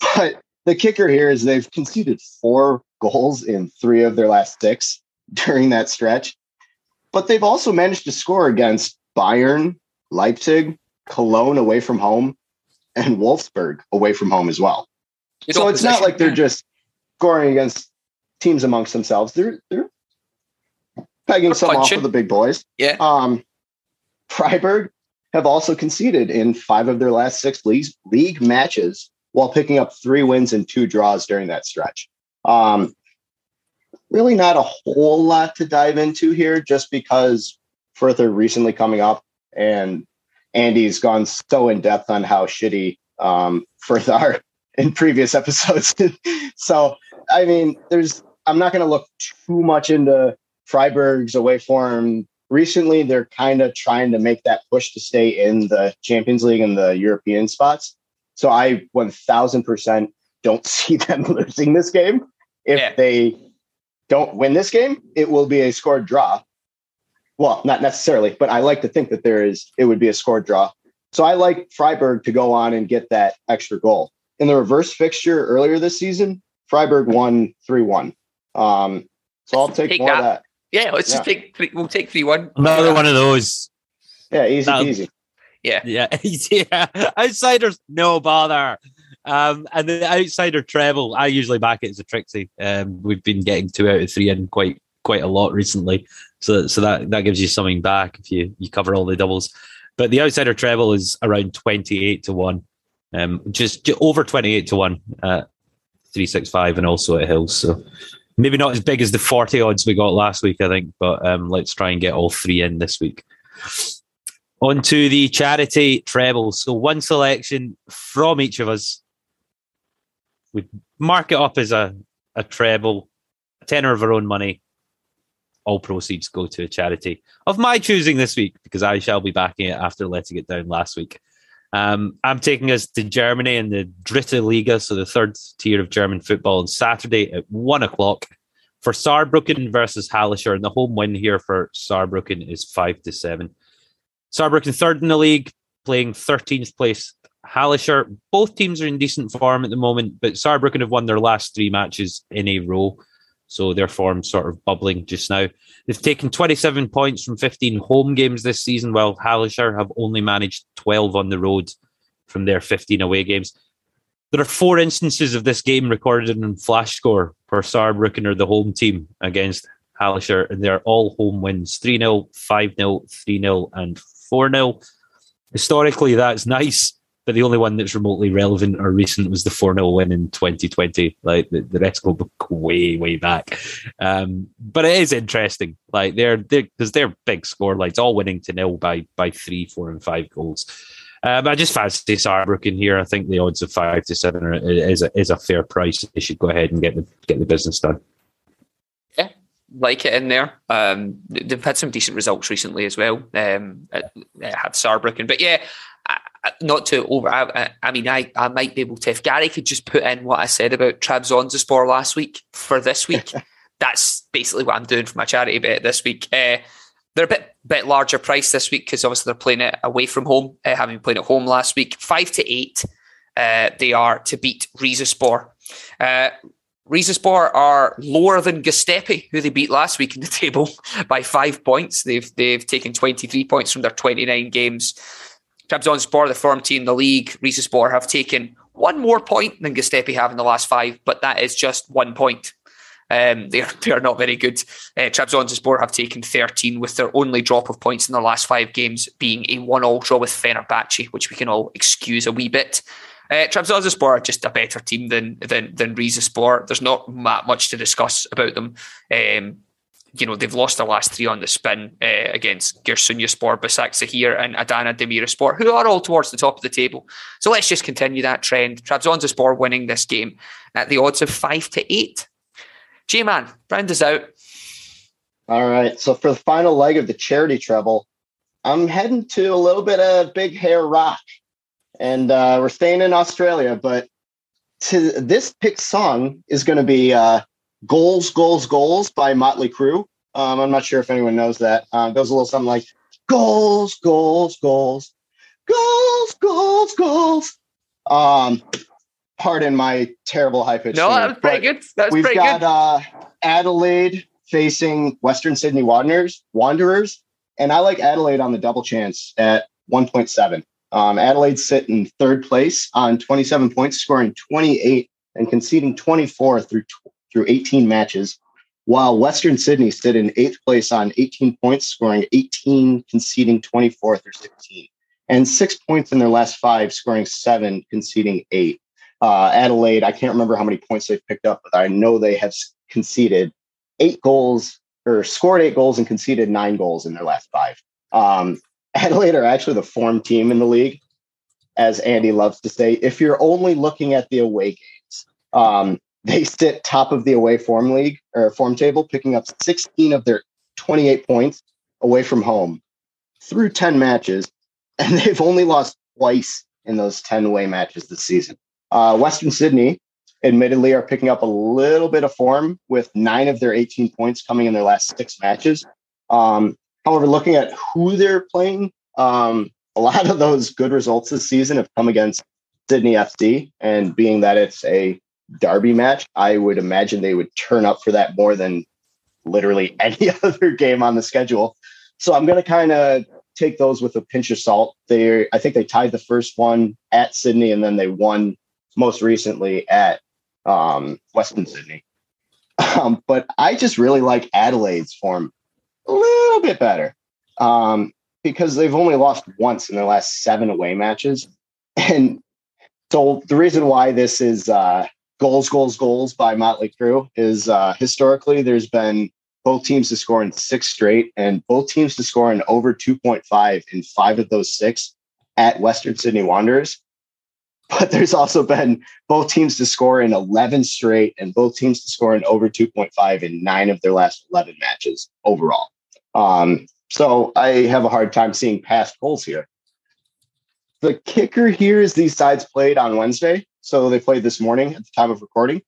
[SPEAKER 4] but the kicker here is they've conceded four goals in three of their last six during that stretch. But they've also managed to score against Bayern, Leipzig, Cologne away from home, and Wolfsburg away from home as well. so it's not like they're just scoring against teams amongst themselves. They're they're pegging they're some punching. off of the big boys.
[SPEAKER 3] Yeah.
[SPEAKER 4] Um, Freiburg have also conceded in five of their last six league league matches while picking up three wins and two draws during that stretch. Um, really not a whole lot to dive into here just because Further recently coming up and Andy's gone so in depth on how shitty um, Fürth are in previous episodes. so, I mean, there's, I'm not going to look too much into Freiburg's away form. Recently, they're kind of trying to make that push to stay in the Champions League and the European spots. So I 1000% don't see them losing this game. If yeah. they don't win this game, it will be a scored draw. Well, not necessarily, but I like to think that there is, it would be a scored draw. So I like Freiburg to go on and get that extra goal. In the reverse fixture earlier this season, Freiburg won 3 1. Um, so I'll take, take more that. of that.
[SPEAKER 3] Yeah, let's yeah. just take three, we'll take 3 1.
[SPEAKER 2] Another one of those.
[SPEAKER 4] Yeah, easy easy.
[SPEAKER 3] Yeah.
[SPEAKER 2] Yeah. yeah. Outsiders, no bother. Um, and the outsider treble, I usually back it as a Trixie. Um, we've been getting two out of three in quite quite a lot recently. So so that that gives you something back if you you cover all the doubles. But the outsider treble is around twenty eight to one, um, just, just over twenty eight to one at three six five, and also at Hills. So maybe not as big as the forty odds we got last week, I think. But um, let's try and get all three in this week. On to the charity treble. So one selection from each of us. We mark it up as a, a treble, a tenner of our own money. All proceeds go to a charity of my choosing this week because I shall be backing it after letting it down last week. Um, I'm taking us to Germany in the Dritte Liga, so the third tier of German football, on Saturday at one o'clock for Saarbrücken versus Hallescher, and the home win here for Saarbrücken is five to seven. Saarbrücken third in the league, playing 13th place. Hallescher, both teams are in decent form at the moment, but Saarbrücken have won their last three matches in a row. So their form sort of bubbling just now. They've taken 27 points from 15 home games this season, while Hallescher have only managed 12 on the road from their 15 away games. There are four instances of this game recorded in Flash Score for Saarbrücken or the home team against Hallescher, and they're all home wins 3 0, 5 0, 3 0, and 4 0. Historically, that's nice, but the only one that's remotely relevant or recent was the 4 0 win in 2020. Like the, the rest go way, way back. Um, but it is interesting. Like they're, they're, because they're big score lines, all winning to nil by, by three, four, and five goals. Um, I just fancy Saarbrücken here. I think the odds of five to seven are, is a, is a fair price. They should go ahead and get the get the business done Yeah,
[SPEAKER 3] like it in there. Um, they've had some decent results recently as well. Um, at Saarbrücken, but yeah, not to over. I, I, mean, I, I might be able to. If Gary could just put in what I said about Trabzonspor last week for this week, that's basically what I'm doing for my charity bet this week. Uh, they're a bit bit larger price this week because obviously they're playing it away from home, uh, having played at home last week. Five to eight, uh, they are to beat Rizespor. Uh, Rizespor are lower than Göztepe, who they beat last week in the table by five points. They've they've taken 23 points from their 29 games. Trabzonspor, the form team the league, Rizespor have taken one more point than Göztepe have in the last five, but that is just one point. Um, they're they are not very good. Uh, Trabzonspor have taken 13, with their only drop of points in their last five games being a one-all draw with Fenerbahce, which we can all excuse a wee bit. Uh, Trabzonspor are just a better team than than than Rizespor. There's not much to discuss about them. Um, you know, they've lost the last three on the spin uh, against Giresunspor, Başakşehir, and Adana Demirspor, who are all towards the top of the table. So let's just continue that trend. Trabzonspor winning this game at the odds of five to eight. G-Man, round us out.
[SPEAKER 4] All right. So for the final leg of the charity treble, I'm heading to a little bit of Big Hair Rock and uh, we're staying in Australia. But to this pick song is going to be uh, "Goals, Goals, Goals" by Motley Crue. Um, I'm not sure if anyone knows that. Uh, it goes a little something like "Goals, Goals, Goals, Goals, Goals, Goals." Um, pardon my terrible high pitch.
[SPEAKER 3] No, that was pretty good. That was
[SPEAKER 4] we've
[SPEAKER 3] pretty
[SPEAKER 4] got
[SPEAKER 3] good.
[SPEAKER 4] Uh, Adelaide facing Western Sydney Wanderers. Wanderers, and I like Adelaide on the double chance at 1.7. Um, Adelaide sit in third place on 27 points, scoring 28 and conceding 24 through through 18 matches, while Western Sydney sit in eighth place on 18 points, scoring 18, conceding 24 through 16, and six points in their last five, scoring seven, conceding eight. uh, Adelaide, I can't remember how many points they've picked up, but I know they have conceded eight goals or scored eight goals and conceded nine goals in their last five. Um, Adelaide are actually the form team in the league, as Andy loves to say. If you're only looking at the away games, um, they sit top of the away form league or form table, picking up 16 of their 28 points away from home through 10 matches, and they've only lost twice in those 10 away matches this season. Uh, Western Sydney, admittedly, are picking up a little bit of form with nine of their 18 points coming in their last six matches. Um, however, looking at who they're playing, um, a lot of those good results this season have come against Sydney FC, and being that it's a derby match, I would imagine they would turn up for that more than literally any other game on the schedule. So I'm going to kind of take those with a pinch of salt. They, I think they tied the first one at Sydney, and then they won most recently at um, Western Sydney. Um, but I just really like Adelaide's form a little bit better um, because they've only lost once in their last seven away matches. And so the reason why this is uh, goals, goals, goals by Motley Crue is uh, historically there's been both teams to score in six straight and both teams to score in over 2.5 in five of those six at Western Sydney Wanderers. But there's also been both teams to score in 11 straight and both teams to score in over 2.5 in nine of their last 11 matches overall. Um, so I have a hard time seeing past goals here. The kicker here is these sides played on Wednesday. So they played this morning at the time of recording.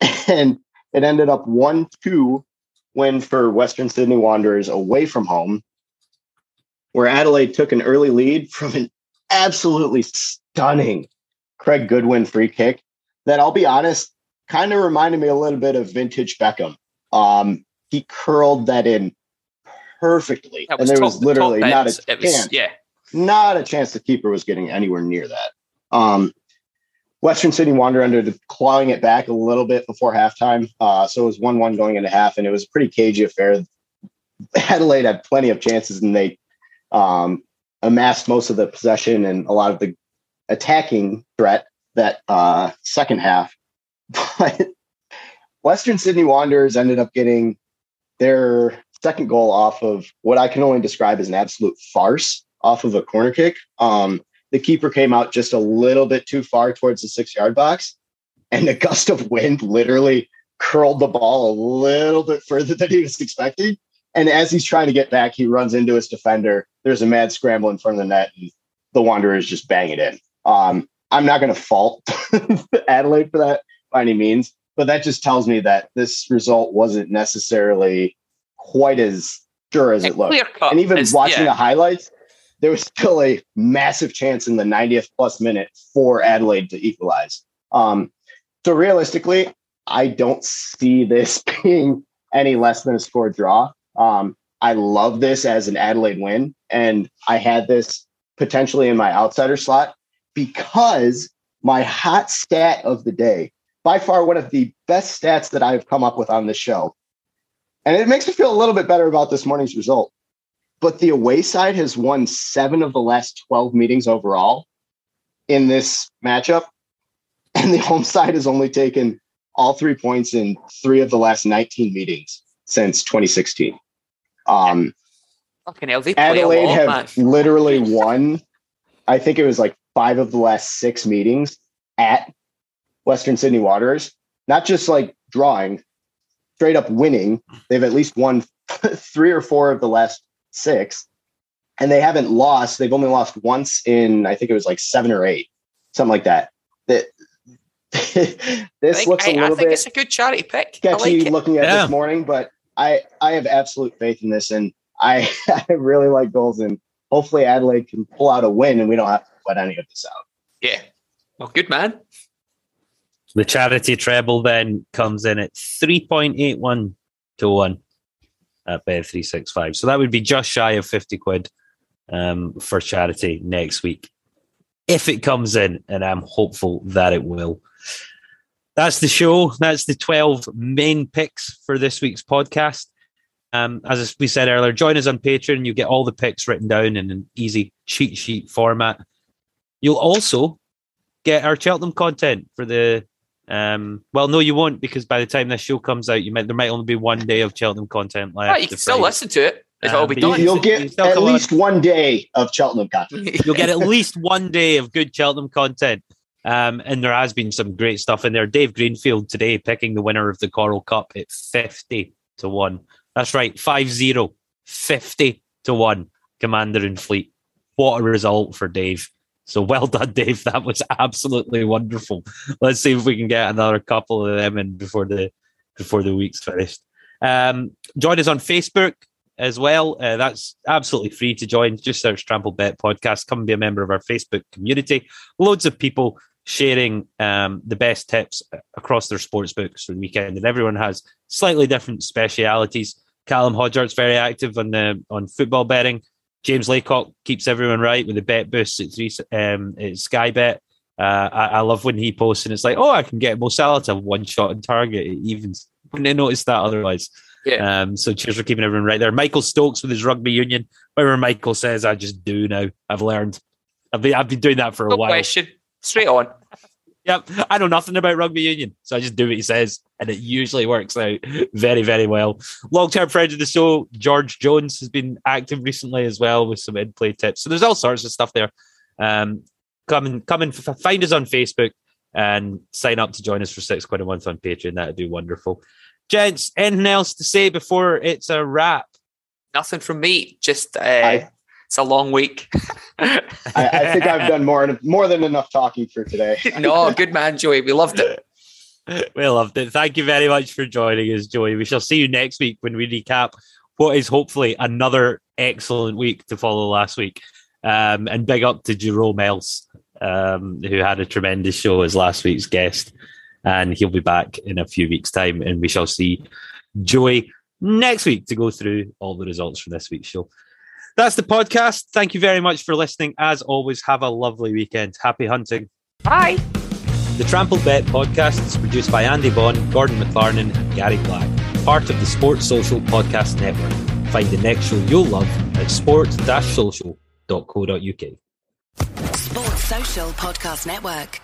[SPEAKER 4] And it ended up 1 2 win for Western Sydney Wanderers away from home, where Adelaide took an early lead from an absolutely stunning Craig Goodwin free kick that I'll be honest, kind of reminded me a little bit of vintage Beckham. Um, he curled that in perfectly, and there top, was literally not a chance. Was, yeah, not a chance the keeper was getting anywhere near that. Um, Western Sydney Wander clawing it back a little bit before halftime. Uh, so it was 1 1 going into half, and it was a pretty cagey affair. Adelaide had plenty of chances, and they um, amassed most of the possession and a lot of the attacking threat that uh, second half. But Western Sydney Wanderers ended up getting their second goal off of what I can only describe as an absolute farce off of a corner kick. Um, the keeper came out just a little bit too far towards the six yard box, and a gust of wind literally curled the ball a little bit further than he was expecting. And as he's trying to get back, he runs into his defender. There's a mad scramble in front of the net, and the Wanderers just bang it in. Um, I'm not going to fault Adelaide for that by any means, but that just tells me that this result wasn't necessarily quite as sure as it looked. And even watching yeah. the highlights, there was still a massive chance in the 90th plus minute for Adelaide to equalize. Um, so realistically, I don't see this being any less than a score draw. Um, I love this as an Adelaide win, and I had this potentially in my outsider slot because my hot stat of the day, by far one of the best stats that I've come up with on this show, and it makes me feel a little bit better about this morning's result but the away side has won seven of the last 12 meetings overall in this matchup. And the home side has only taken all three points in three of the last 19 meetings since 2016. Um,
[SPEAKER 3] Fucking hell,
[SPEAKER 4] Adelaide lot, have man. literally won, I think it was like five of the last six meetings at Western Sydney Wanderers. Not just like drawing, straight up winning. They've at least won three or four of the last six, and they haven't lost. They've only lost once in I think it was like seven or eight, something like that. That this
[SPEAKER 3] think,
[SPEAKER 4] looks a little I
[SPEAKER 3] think
[SPEAKER 4] bit
[SPEAKER 3] it's a good charity pick.
[SPEAKER 4] Sketchy like looking at yeah. this morning, but I I have absolute faith in this, and I I really like goals, and hopefully Adelaide can pull out a win, and we don't have to put any of this out.
[SPEAKER 3] Yeah, well, good man.
[SPEAKER 2] The charity treble then comes in at three point eight one to one at Bet365. So that would be just shy of 50 quid um, for charity next week. If it comes in, and I'm hopeful that it will. That's the show. That's the 12 main picks for this week's podcast. Um, as we said earlier, join us on Patreon. You get all the picks written down in an easy cheat sheet format. You'll also get our Cheltenham content for the. Um, well, no, you won't because by the time this show comes out, you might there might only be one day of Cheltenham content left.
[SPEAKER 3] Oh, you can still listen to it. If
[SPEAKER 2] Um,
[SPEAKER 3] it'll be done.
[SPEAKER 4] You, will get
[SPEAKER 2] still
[SPEAKER 4] at
[SPEAKER 2] come
[SPEAKER 4] least one day of Cheltenham content.
[SPEAKER 2] You'll get at least one day of good Cheltenham content. Um, and there has been some great stuff in there. Dave Greenfield today picking the winner of the Coral Cup at 50 to 1. That's right, 5 0, 50 to 1, Commander of Fleet. What a result for Dave. So well done, Dave. That was absolutely wonderful. Let's see if we can get another couple of them in before the before the week's finished. Um, join us on Facebook as well. Uh, that's absolutely free to join. Just search Trampled Bet Podcast. Come be a member of our Facebook community. Loads of people sharing um, the best tips across their sports books for the weekend, and everyone has slightly different specialities. Callum Hodgart's very active on the on football betting. James Laycock keeps everyone right with the bet boosts at three um, at Sky Bet. Uh, I, I, love when he posts and it's like, oh, I can get Mo Salah to one shot on target. It even wouldn't have noticed that otherwise.
[SPEAKER 3] Yeah.
[SPEAKER 2] Um, so cheers for keeping everyone right there. Michael Stokes with his rugby union. Whatever Michael says, I just do now. I've learned. I've been I've been doing that for a
[SPEAKER 3] no
[SPEAKER 2] while.
[SPEAKER 3] question. Straight on.
[SPEAKER 2] Yep. I know nothing about rugby union, so I just do what he says, and it usually works out very, very well. Long term friend of the show, George Jones, has been active recently as well with some in play tips. So there's all sorts of stuff there. Um, come and come and f- find us on Facebook and sign up to join us for six quid a month on Patreon. That'd do wonderful. Gents, anything else to say before it's a wrap?
[SPEAKER 3] Nothing from me. Just uh,
[SPEAKER 4] I-
[SPEAKER 3] it's a long week.
[SPEAKER 4] I, I think I've done more more than enough talking for today.
[SPEAKER 3] no, good man, Joey. We loved it.
[SPEAKER 2] We loved it. Thank you very much for joining us, Joey. We shall see you next week when we recap what is hopefully another excellent week to follow last week. Um, and big up to Jerome Else, um, who had a tremendous show as last week's guest. And he'll be back in a few weeks' time. And we shall see Joey next week to go through all the results from this week's show. That's the podcast. Thank you very much for listening. As always, have a lovely weekend. Happy hunting.
[SPEAKER 3] Bye.
[SPEAKER 2] The Trampled Bet podcast is produced by Andy Bond, Gordon McLarnon, and Gary Black, part of the Sports Social Podcast Network. Find the next show you'll love at sports-social.co.uk.
[SPEAKER 1] Sports Social Podcast Network.